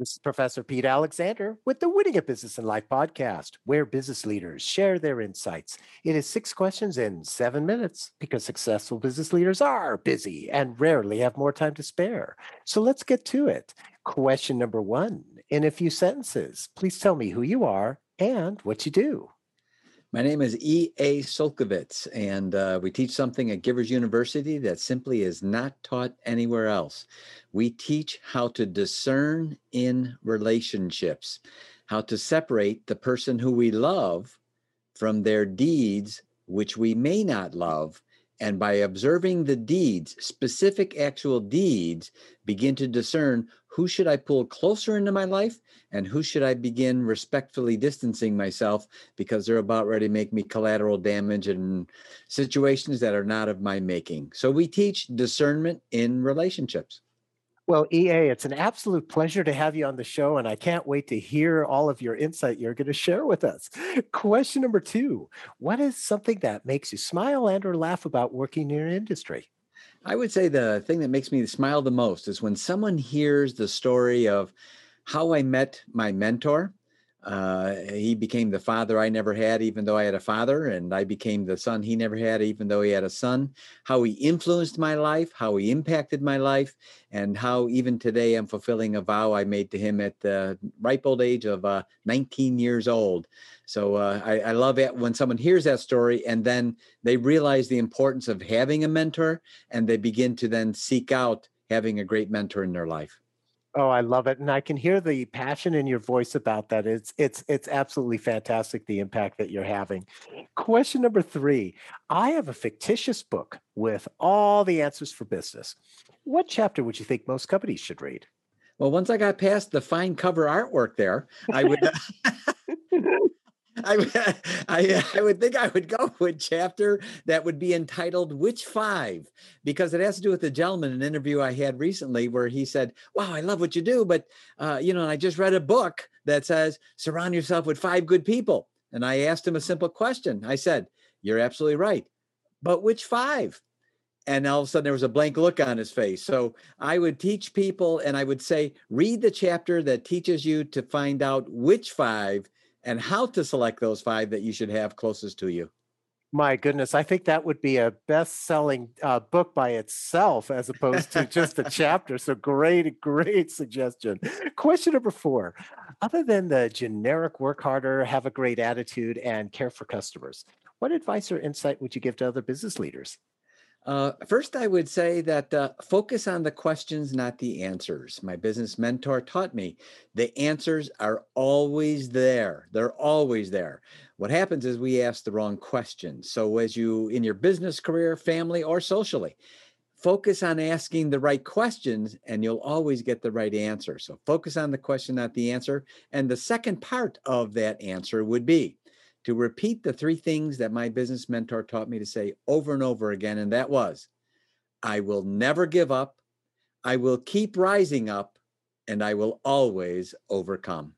This is Professor Pete Alexander with the Winning at Business and Life podcast, where business leaders share their insights. It is six questions in seven minutes because successful business leaders are busy and rarely have more time to spare. So let's get to it. Question number one in a few sentences, please tell me who you are and what you do. My name is E.A. Solkovitz, and uh, we teach something at Givers University that simply is not taught anywhere else. We teach how to discern in relationships, how to separate the person who we love from their deeds, which we may not love, and by observing the deeds, specific actual deeds, begin to discern who should I pull closer into my life and who should I begin respectfully distancing myself because they're about ready to make me collateral damage in situations that are not of my making. So we teach discernment in relationships. Well, EA, it's an absolute pleasure to have you on the show, and I can't wait to hear all of your insight you're going to share with us. Question number two What is something that makes you smile and or laugh about working in your industry? I would say the thing that makes me smile the most is when someone hears the story of how I met my mentor uh, he became the father I never had, even though I had a father, and I became the son he never had, even though he had a son. How he influenced my life, how he impacted my life, and how even today I'm fulfilling a vow I made to him at the ripe old age of uh, 19 years old. So uh, I, I love it when someone hears that story and then they realize the importance of having a mentor and they begin to then seek out having a great mentor in their life. Oh, I love it. And I can hear the passion in your voice about that. It's it's it's absolutely fantastic the impact that you're having. Question number 3. I have a fictitious book with all the answers for business. What chapter would you think most companies should read? Well, once I got past the fine cover artwork there, I would I, I, I would think I would go with chapter that would be entitled "Which Five because it has to do with the gentleman an interview I had recently where he said, "Wow, I love what you do, but uh, you know, I just read a book that says surround yourself with five good people." And I asked him a simple question. I said, "You're absolutely right, but which five? And all of a sudden, there was a blank look on his face. So I would teach people, and I would say, read the chapter that teaches you to find out which five and how to select those five that you should have closest to you. My goodness, I think that would be a best-selling uh, book by itself, as opposed to just a chapter. So great, great suggestion. Question number four: Other than the generic work harder, have a great attitude, and care for customers, what advice or insight would you give to other business leaders? Uh, first, I would say that uh, focus on the questions, not the answers. My business mentor taught me the answers are always there. They're always there. What happens is we ask the wrong questions. So, as you in your business career, family, or socially, focus on asking the right questions and you'll always get the right answer. So, focus on the question, not the answer. And the second part of that answer would be to repeat the three things that my business mentor taught me to say over and over again. And that was, I will never give up. I will keep rising up and I will always overcome.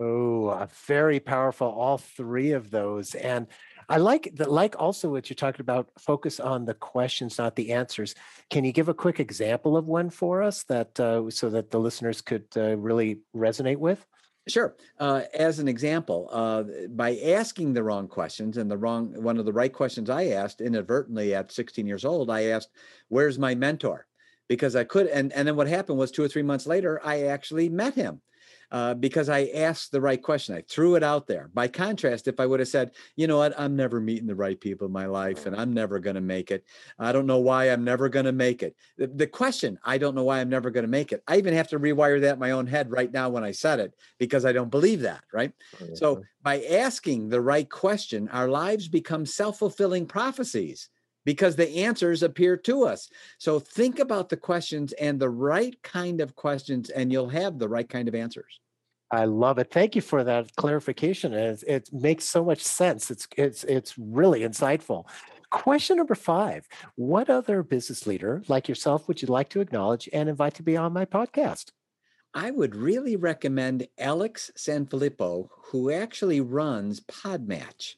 Oh, very powerful. All three of those. And I like that, like also what you're talking about, focus on the questions, not the answers. Can you give a quick example of one for us that uh, so that the listeners could uh, really resonate with? Sure. Uh, as an example, uh, by asking the wrong questions and the wrong one of the right questions I asked inadvertently at 16 years old, I asked, "Where's my mentor?" Because I could, and and then what happened was two or three months later, I actually met him, uh, because I asked the right question. I threw it out there. By contrast, if I would have said, you know what, I'm never meeting the right people in my life and I'm never going to make it. I don't know why I'm never going to make it. The, the, question, I don't know why I'm never going to make it. I even have to rewire that in my own head right now when I said it because I don't believe that. Right. Mm-hmm. So by asking the right question, our lives become self fulfilling prophecies because the answers appear to us. So think about the questions and the right kind of questions, and you'll have the right kind of answers. I love it. Thank you for that clarification. It, it makes so much sense. It's it's it's really insightful. Question number five: What other business leader like yourself would you like to acknowledge and invite to be on my podcast? I would really recommend Alex Sanfilippo, who actually runs Podmatch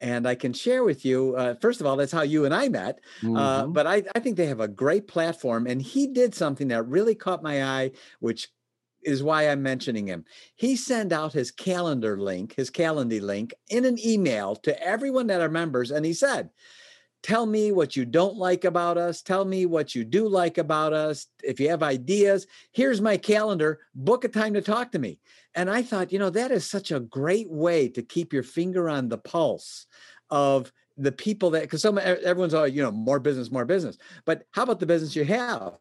and I can share with you. Uh, first of all, that's how you and I met. Uh, mm-hmm. Uh, but I, I think they have a great platform, and he did something that really caught my eye, which is why I'm mentioning him. He sent out his calendar link, his calendar link in an email to everyone that are members. And he said, Tell me what you don't like about us. Tell me what you do like about us. If you have ideas, here's my calendar. Book a time to talk to me. And I thought, you know, that is such a great way to keep your finger on the pulse of the people that, because everyone's all, you know, more business, more business. But how about the business you have?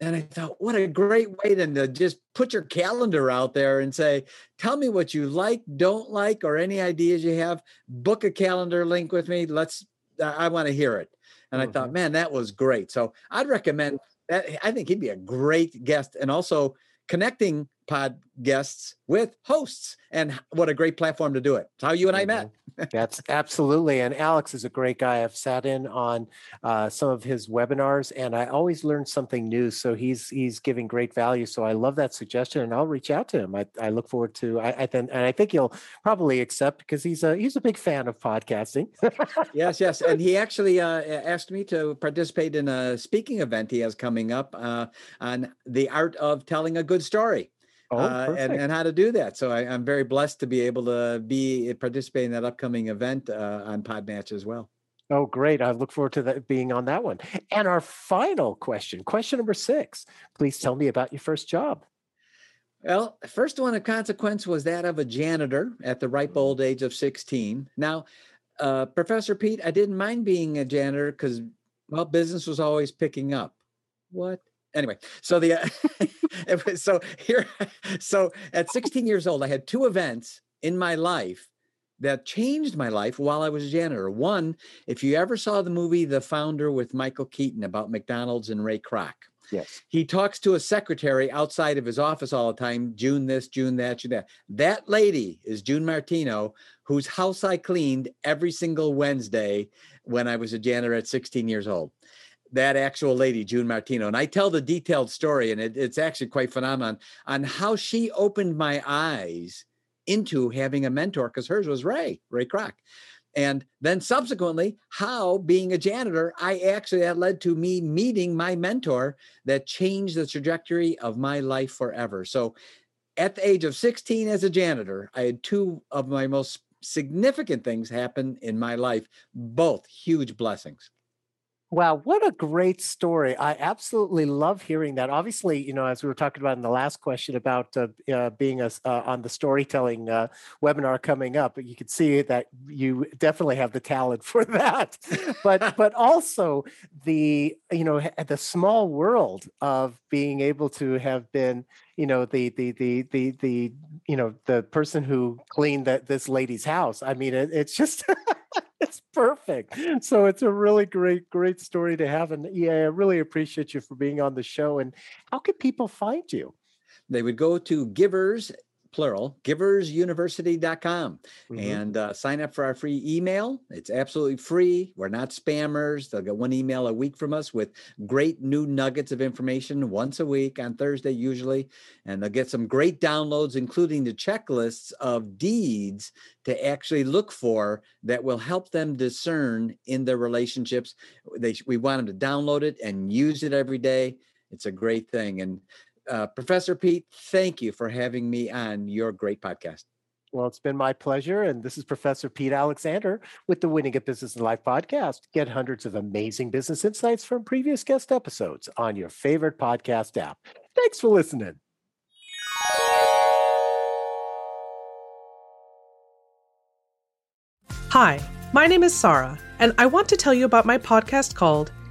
And I thought, what a great way to just put your calendar out there and say, tell me what you like, don't like, or any ideas you have. Book a calendar link with me. Let's, I want to hear it. And mm-hmm. I thought, mm-hmm. man, that was great. So I'd recommend that. I think he'd be a great guest and also connecting pod guests with hosts and what a great platform to do it. It's how you and I met. Mm-hmm. That's absolutely. And Alex is a great guy. I've sat in on uh, some of his webinars and I always learn something new. So he's he's giving great value. So I love that suggestion and I'll reach out to him. I, I look forward to I, I think and I think he'll probably accept because he's a he's a big fan of podcasting. yes, yes. And he actually uh, asked me to participate in a speaking event he has coming up uh, on the art of telling a good story. Oh, uh, and, and how to do that. So I, am very blessed to be able to be uh, participate in that upcoming event uh, on Podmatch as well. Oh, great. I look forward to that being on that one. And our final question, question number six. Please tell me about your first job. Well, first one of consequence was that of a janitor at the ripe old age of 16. Now, uh, Professor Pete, I didn't mind being a janitor because, well, business was always picking up. What? Anyway so the uh, so here so at 16 years old i had two events in my life that changed my life while i was a janitor. One if you ever saw the movie the founder with michael keaton about mcdonald's and ray kroc yes. he talks to a secretary outside of his office all the time june this june that june that. That lady is june martino whose house i cleaned every single wednesday when i was a janitor at 16 years old that actual lady, June Martino. And I tell the detailed story, and it, it's actually quite phenomenal on how she opened my eyes into having a mentor because hers was Ray, Ray Kroc. And then subsequently, how being a janitor, I actually that led to me meeting my mentor that changed the trajectory of my life forever. So at the age of 16 as a janitor, I had two of my most significant things happen in my life, both huge blessings. Wow, what a great story. I absolutely love hearing that. Obviously, you know, as we were talking about in the last question about uh, uh, being a, uh, on the storytelling uh, webinar coming up, you can see that you definitely have the talent for that. but but also the you know the small world of being able to have been you know the the the the the you know the person who cleaned that this lady's house. I mean, it, it's just perfect. So it's a really great, great story to have. And yeah, I really appreciate you for being on the show. And how can people find you? They would go to givers plural, giversuniversity.com mm-hmm. and uh, sign up for our free email. It's absolutely free. We're not spammers. They'll get one email a week from us with great new nuggets of information once a week on Thursday, usually. And they'll get some great downloads, including the checklists of deeds to actually look for that will help them discern in their relationships. They, we want them to download it and use it every day. It's a great thing. And uh, Professor Pete, thank you for having me on your great podcast. Well, it's been my pleasure. And this is Professor Pete Alexander with the Winning at Business and Life podcast. Get hundreds of amazing business insights from previous guest episodes on your favorite podcast app. Thanks for listening. Hi, my name is Sarah, and I want to tell you about my podcast called